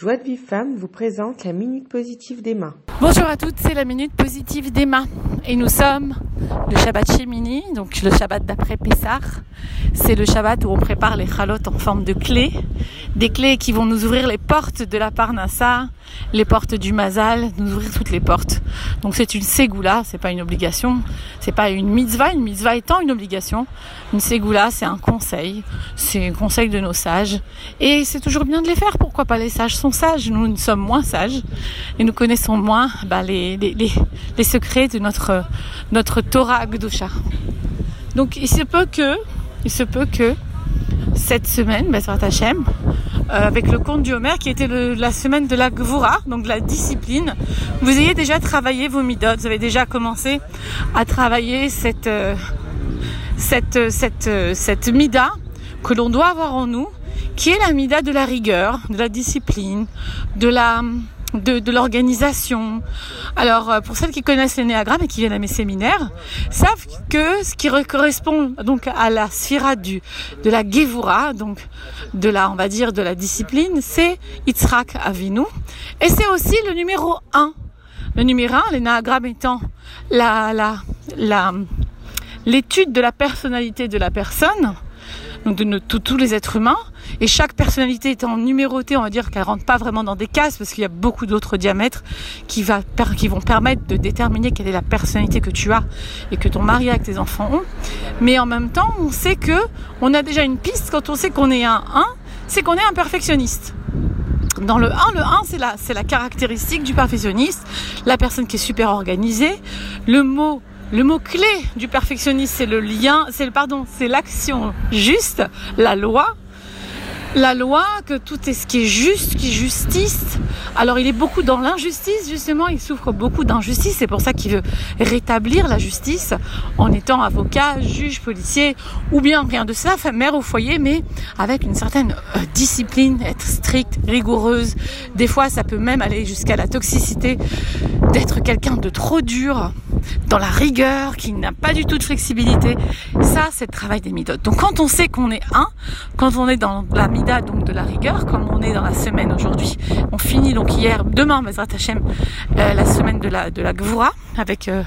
Joie de Vive Femme vous présente la Minute Positive d'Emma. Bonjour à toutes, c'est la Minute Positive d'Emma. Et nous sommes le Shabbat Shemini, donc le Shabbat d'après Pessah. C'est le Shabbat où on prépare les chalotes en forme de clés. Des clés qui vont nous ouvrir les portes de la Parnassa, les portes du Mazal, nous ouvrir toutes les portes. Donc c'est une ségoula, c'est pas une obligation, c'est pas une mitzvah, une mitzvah étant une obligation. Une ségoula, c'est un conseil, c'est un conseil de nos sages. Et c'est toujours bien de les faire, pourquoi pas les sages sont sages, nous, nous sommes moins sages et nous connaissons moins bah, les, secrets de notre, notre Torah Agdusha. Donc il se peut que, il se peut que cette semaine, Bezrat Hashem, euh, avec le compte du Homer qui était la semaine de la Gvura, donc de la discipline, vous ayez déjà travaillé vos midot, vous avez déjà commencé à travailler cette, euh, cette, cette, euh, cette mida que l'on doit avoir en nous, qui est la mida de la rigueur, de la discipline, de la de, de l'organisation. Alors, euh, pour celles qui connaissent l'énéagramme et qui viennent à mes séminaires, savent que ce qui correspond donc à la sphira du, de la Gevura, donc de la, on va dire, de la discipline, c'est Yitzhak Avinu. Et c'est aussi le numéro 1. Le numéro 1, l'énéagramme étant la, la, la, l'étude de la personnalité de la personne, donc de tous les êtres humains, et chaque personnalité étant numérotée, on va dire qu'elle rentre pas vraiment dans des cases parce qu'il y a beaucoup d'autres diamètres qui, vont permettre de déterminer quelle est la personnalité que tu as et que ton mari avec tes enfants ont. Mais en même temps, on sait que on a déjà une piste quand on sait qu'on est un 1, c'est qu'on est un perfectionniste. Dans le 1, le 1, c'est la, c'est la caractéristique du perfectionniste, la personne qui est super organisée. Le mot le mot clé du perfectionniste, c'est le lien, c'est le pardon, c'est l'action juste, la loi la loi, que tout est ce qui est juste, qui justice. Alors il est beaucoup dans l'injustice, justement, il souffre beaucoup d'injustice, c'est pour ça qu'il veut rétablir la justice en étant avocat, juge, policier, ou bien rien de ça, mère au foyer, mais avec une certaine euh, discipline, être stricte, rigoureuse. Des fois, ça peut même aller jusqu'à la toxicité, d'être quelqu'un de trop dur, dans la rigueur, qui n'a pas du tout de flexibilité. Ça, c'est le travail des midotes. Donc quand on sait qu'on est un, quand on est dans la donc de la rigueur, comme on est dans la semaine aujourd'hui. On finit donc hier, demain, Bezrat Hashem, euh, la semaine de la de la Gvura avec euh,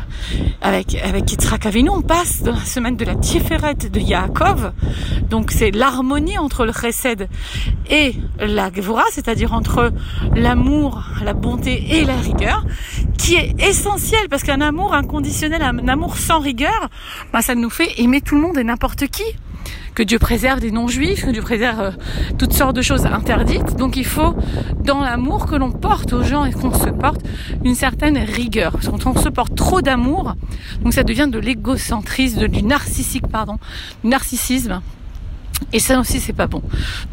avec avec Yitzhak Avinu. On passe dans la semaine de la Tiferet de Yaakov. Donc c'est l'harmonie entre le Chesed et la Gvura, c'est-à-dire entre l'amour, la bonté et la rigueur, qui est essentiel parce qu'un amour inconditionnel, un amour sans rigueur, bah, ça nous fait aimer tout le monde et n'importe qui que Dieu préserve des non-juifs, que Dieu préserve euh, toutes sortes de choses interdites. Donc il faut, dans l'amour que l'on porte aux gens et qu'on se porte, une certaine rigueur. Parce que quand on se porte trop d'amour, donc ça devient de l'égocentrisme, du narcissique, pardon, du narcissisme. Et ça aussi, c'est pas bon.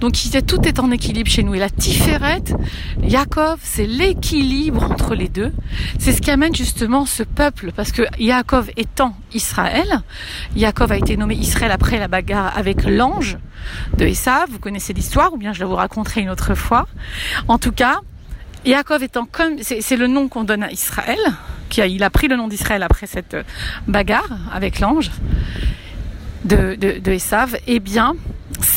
Donc, tout est en équilibre chez nous. Et la Tiferet, Yaakov, c'est l'équilibre entre les deux. C'est ce qui amène justement ce peuple, parce que Yaakov étant Israël, Yaakov a été nommé Israël après la bagarre avec l'ange de Esav. Vous connaissez l'histoire, ou bien je la vous raconterai une autre fois. En tout cas, Yaakov étant comme, c'est le nom qu'on donne à Israël, qui a, il a pris le nom d'Israël après cette bagarre avec l'ange de, de, de Esav, eh bien,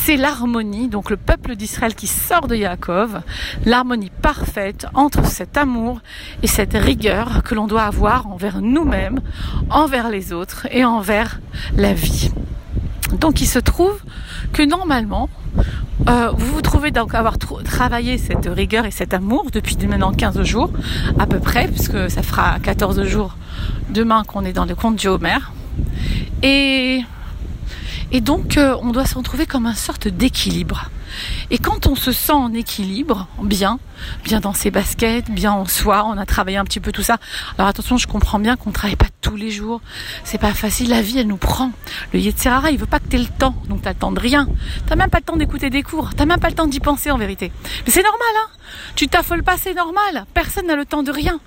c'est l'harmonie, donc le peuple d'Israël qui sort de Yaakov, l'harmonie parfaite entre cet amour et cette rigueur que l'on doit avoir envers nous-mêmes, envers les autres et envers la vie. Donc il se trouve que normalement, euh, vous vous trouvez donc avoir travaillé cette rigueur et cet amour depuis maintenant 15 jours à peu près, puisque ça fera 14 jours demain qu'on est dans le compte du Homer. Et et donc, euh, on doit s'en trouver comme une sorte d'équilibre. Et quand on se sent en équilibre, bien, bien dans ses baskets, bien en soi, on a travaillé un petit peu tout ça. Alors attention, je comprends bien qu'on ne travaille pas tous les jours. C'est pas facile, la vie elle nous prend. Le Yetzirara, il veut pas que tu aies le temps, donc temps de rien. T'as même pas le temps d'écouter des cours, t'as même pas le temps d'y penser en vérité. Mais c'est normal, hein Tu t'affoles pas, c'est normal. Personne n'a le temps de rien.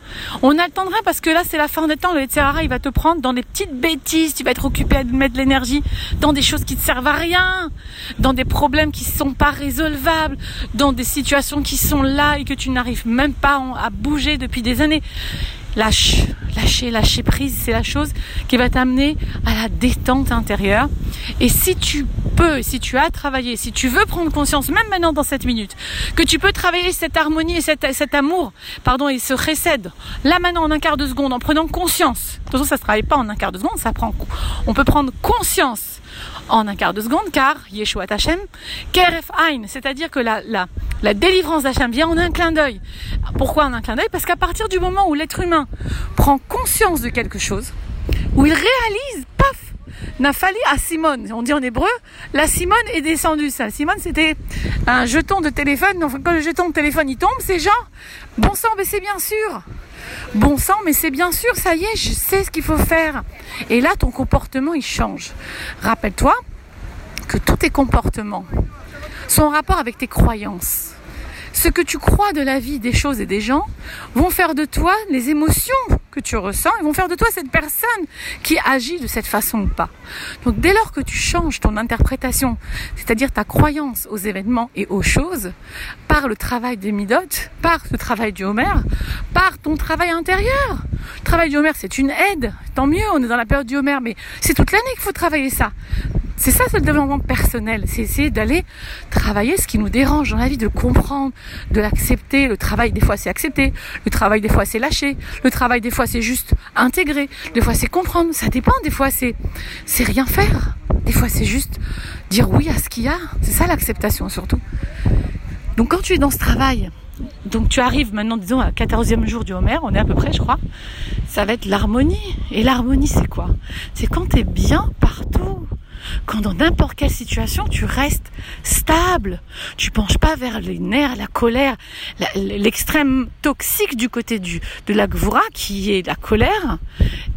On a le temps de rien parce que là c'est la fin des temps. Le Yetzirara, il va te prendre dans des petites bêtises, tu vas être occupé à mettre de l'énergie dans des choses qui te servent à rien, dans des problèmes qui sont pas résolvables, dans des situations qui sont là et que tu n'arrives même pas à bouger depuis des années. lâche, lâcher, lâcher prise, c'est la chose qui va t'amener à la détente intérieure. Et si tu peux, si tu as travaillé, si tu veux prendre conscience, même maintenant dans cette minute, que tu peux travailler cette harmonie et cet, amour, pardon, et ce récède, là maintenant en un quart de seconde, en prenant conscience. Façon, ça ne se travaille pas en un quart de seconde, ça prend, on peut prendre conscience en un quart de seconde, car Yeshua Tachem, Keref Ein, c'est-à-dire que la, délivrance d'Hachem vient en un clin d'œil. Pourquoi en un clin d'œil? Parce qu'à partir du moment où l'être humain prend conscience de quelque chose, où il réalise, paf, Nafali à Simone. On dit en hébreu, la Simone est descendue. Ça, Simone, c'était un jeton de téléphone. Enfin, quand le jeton de téléphone il tombe, c'est genre, bon sang, mais c'est bien sûr. Bon sang, mais c'est bien sûr, ça y est, je sais ce qu'il faut faire. Et là, ton comportement, il change. Rappelle-toi que tous tes comportements sont en rapport avec tes croyances ce que tu crois de la vie, des choses et des gens vont faire de toi les émotions que tu ressens et vont faire de toi cette personne qui agit de cette façon ou pas. Donc dès lors que tu changes ton interprétation, c'est-à-dire ta croyance aux événements et aux choses, par le travail des midotes, par le travail du Homer, par ton travail intérieur. Le travail du Homer, c'est une aide. Tant mieux, on est dans la période du Homer, mais c'est toute l'année qu'il faut travailler ça. C'est ça, c'est le développement personnel. C'est essayer d'aller travailler ce qui nous dérange dans la vie, de comprendre, de l'accepter. Le travail, des fois, c'est accepter. Le travail, des fois, c'est lâcher. Le travail, des fois, c'est juste intégrer. Des fois, c'est comprendre. Ça dépend. Des fois, c'est, c'est rien faire. Des fois, c'est juste dire oui à ce qu'il y a. C'est ça l'acceptation, surtout. Donc, quand tu es dans ce travail, donc tu arrives maintenant, disons, à 14e jour du Homer, on est à peu près, je crois, ça va être l'harmonie. Et l'harmonie, c'est quoi? C'est quand tu es bien partout quand dans n'importe quelle situation, tu restes stable. Tu penches pas vers les nerfs, la colère, l'extrême toxique du côté du, de la gvura, qui est la colère,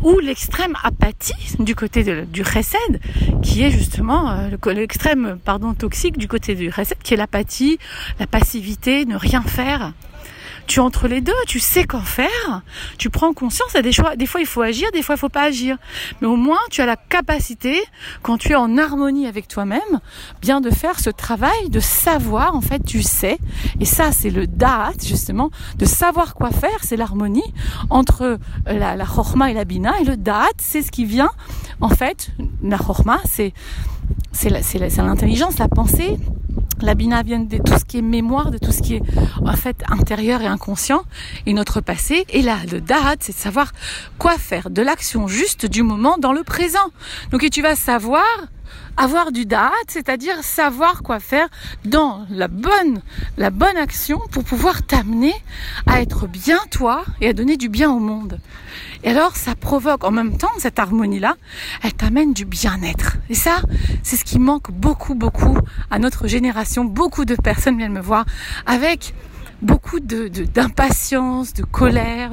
ou l'extrême apathie du côté du chesed, qui est justement euh, l'extrême, pardon, toxique du côté du chesed, qui est l'apathie, la passivité, ne rien faire tu entre les deux, tu sais qu'en faire, tu prends conscience, des des fois il faut agir, des fois il faut pas agir. Mais au moins tu as la capacité, quand tu es en harmonie avec toi-même, bien de faire ce travail, de savoir, en fait tu sais, et ça c'est le da'at justement, de savoir quoi faire, c'est l'harmonie entre euh, la, la chorma et la bina, et le da'at c'est ce qui vient, en fait, la chorma c'est c'est l'intelligence, la pensée, la bina vient de tout ce qui est mémoire, de tout ce qui est en fait intérieur et inconscient et notre passé. Et là, le da'at, c'est de savoir quoi faire de l'action juste du moment dans le présent. Donc et tu vas savoir avoir du da'at, c'est-à-dire savoir quoi faire dans la bonne, la bonne action pour pouvoir t'amener à être bien toi et à donner du bien au monde. Et alors, ça provoque en même temps, cette harmonie-là, elle t'amène du bien-être. Et ça, c'est ce qui manque beaucoup, beaucoup à notre génération. Beaucoup de personnes viennent me voir avec beaucoup de, d'impatience, de, colère,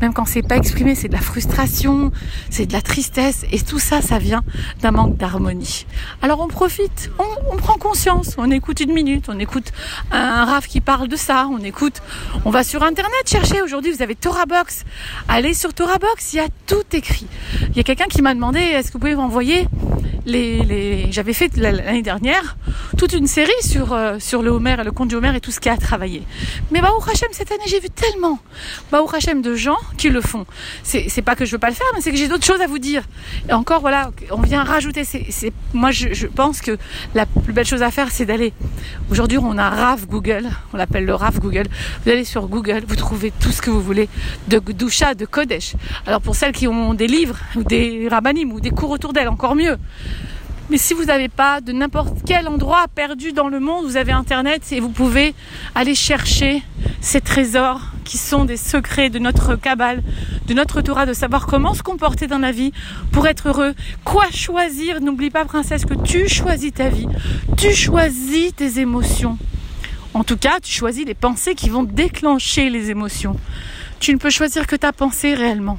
même quand c'est pas exprimé, c'est de la frustration, c'est de la tristesse, et tout ça, ça vient d'un manque d'harmonie. Alors on profite, on, prend conscience, on écoute une minute, on écoute un, raf qui parle de ça, on écoute, on va sur internet chercher. Aujourd'hui, vous avez Torah Box, allez sur Torah Box, il y a tout écrit. Il y a quelqu'un qui m'a demandé, est-ce que vous pouvez m'envoyer j'avais fait l'année dernière toute une série sur euh, sur le Homer et le conte du Homer et tout ce qu'il a travaillé. Mais Baruch Hashem, cette année, j'ai vu tellement Baruch Hashem de gens qui le font. C'est, pas que je veux pas le faire, mais c'est que j'ai d'autres choses à vous dire. Et encore, voilà, on vient rajouter. Moi, je, pense que la plus belle chose à faire, c'est d'aller. Aujourd'hui, on a RAV Google. On l'appelle le RAV Google. Vous allez sur Google, vous trouvez tout ce que vous voulez de Doucha, de Kodesh. Alors, pour celles qui ont des livres, ou des rabbinim, ou des cours autour d'elles, encore mieux. Mais si vous n'avez pas de n'importe quel endroit perdu dans le monde, vous avez Internet et vous pouvez aller chercher ces trésors qui sont des secrets de notre cabale, de notre Torah, de savoir comment se comporter dans la vie pour être heureux. Quoi choisir? N'oublie pas, princesse, que tu choisis ta vie. Tu choisis tes émotions. En tout cas, tu choisis les pensées qui vont déclencher les émotions. Tu ne peux choisir que ta pensée réellement.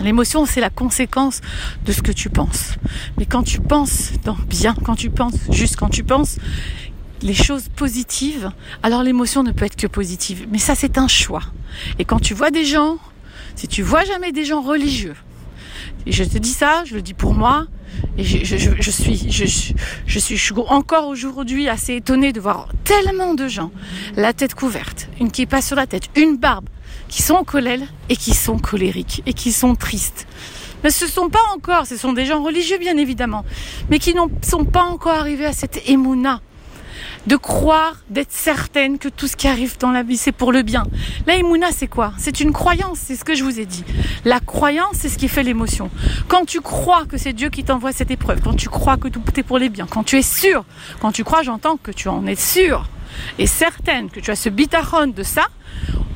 L'émotion, c'est la conséquence de ce que tu penses. Mais quand tu penses bien, quand tu penses juste quand tu penses les choses positives, alors l'émotion ne peut être que positive. Mais ça, c'est un choix. Et quand tu vois des gens, si tu vois jamais des gens religieux, Et je te dis ça, je le dis pour moi. Et je, suis, suis, encore aujourd'hui assez étonnée de voir tellement de gens, la tête couverte, une qui passe sur la tête, une barbe, qui sont en colère et qui sont colériques et qui sont tristes. Mais ce sont pas encore, ce sont des gens religieux bien évidemment, mais qui ne sont pas encore arrivés à cette émouna de croire, d'être certaine que tout ce qui arrive dans la vie, c'est pour le bien. La émouna, c'est quoi? C'est une croyance, c'est ce que je vous ai dit. La croyance, c'est ce qui fait l'émotion. Quand tu crois que c'est Dieu qui t'envoie cette épreuve, quand tu crois que tout est pour les biens, quand tu es sûr, quand tu crois, j'entends que tu en es sûr et certaine que tu as ce bitachon de ça,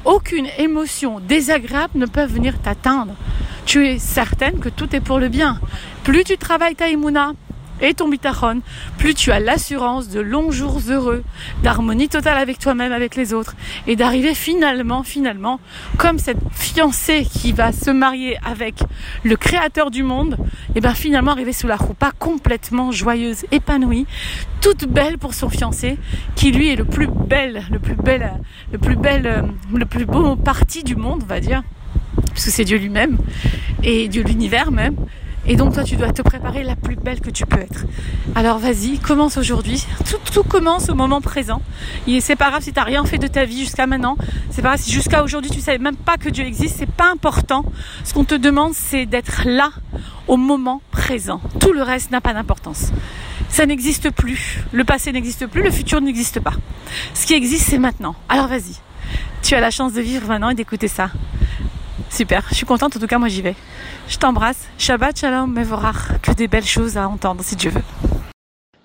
aucune émotion désagréable ne peut venir t'atteindre. Tu es certaine que tout est pour le bien. Plus tu travailles ta émouna, et ton bitachon, plus tu as l'assurance de longs jours heureux, d'harmonie totale avec toi-même, avec les autres, et d'arriver finalement, finalement, comme cette fiancée qui va se marier avec le créateur du monde, et bien finalement arriver sous la roupa complètement joyeuse, épanouie, toute belle pour son fiancé, qui lui est le plus bel, le plus bel, le plus euh, le plus beau parti du monde, on va dire, puisque c'est Dieu lui-même, et Dieu l'univers même. Et donc toi, tu dois te préparer la plus belle que tu peux être. Alors vas-y, commence aujourd'hui. Tout, commence au moment présent. Et c'est pas grave si t'as rien fait de ta vie jusqu'à maintenant. C'est pas grave si jusqu'à aujourd'hui tu savais même pas que Dieu existe. C'est pas important. Ce qu'on te demande, c'est d'être là au moment présent. Tout le reste n'a pas d'importance. Ça n'existe plus. Le passé n'existe plus. Le futur n'existe pas. Ce qui existe, c'est maintenant. Alors vas-y. Tu as la chance de vivre maintenant et d'écouter ça. Super, je suis contente, en tout cas moi j'y vais. Je t'embrasse. Shabbat Shalom Mevorach. Que des belles choses à entendre si Dieu veut.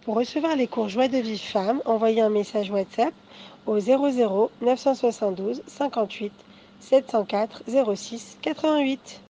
Pour recevoir les cours Joie de vie femme, envoyez un message WhatsApp au 00 972 58 704 06 88.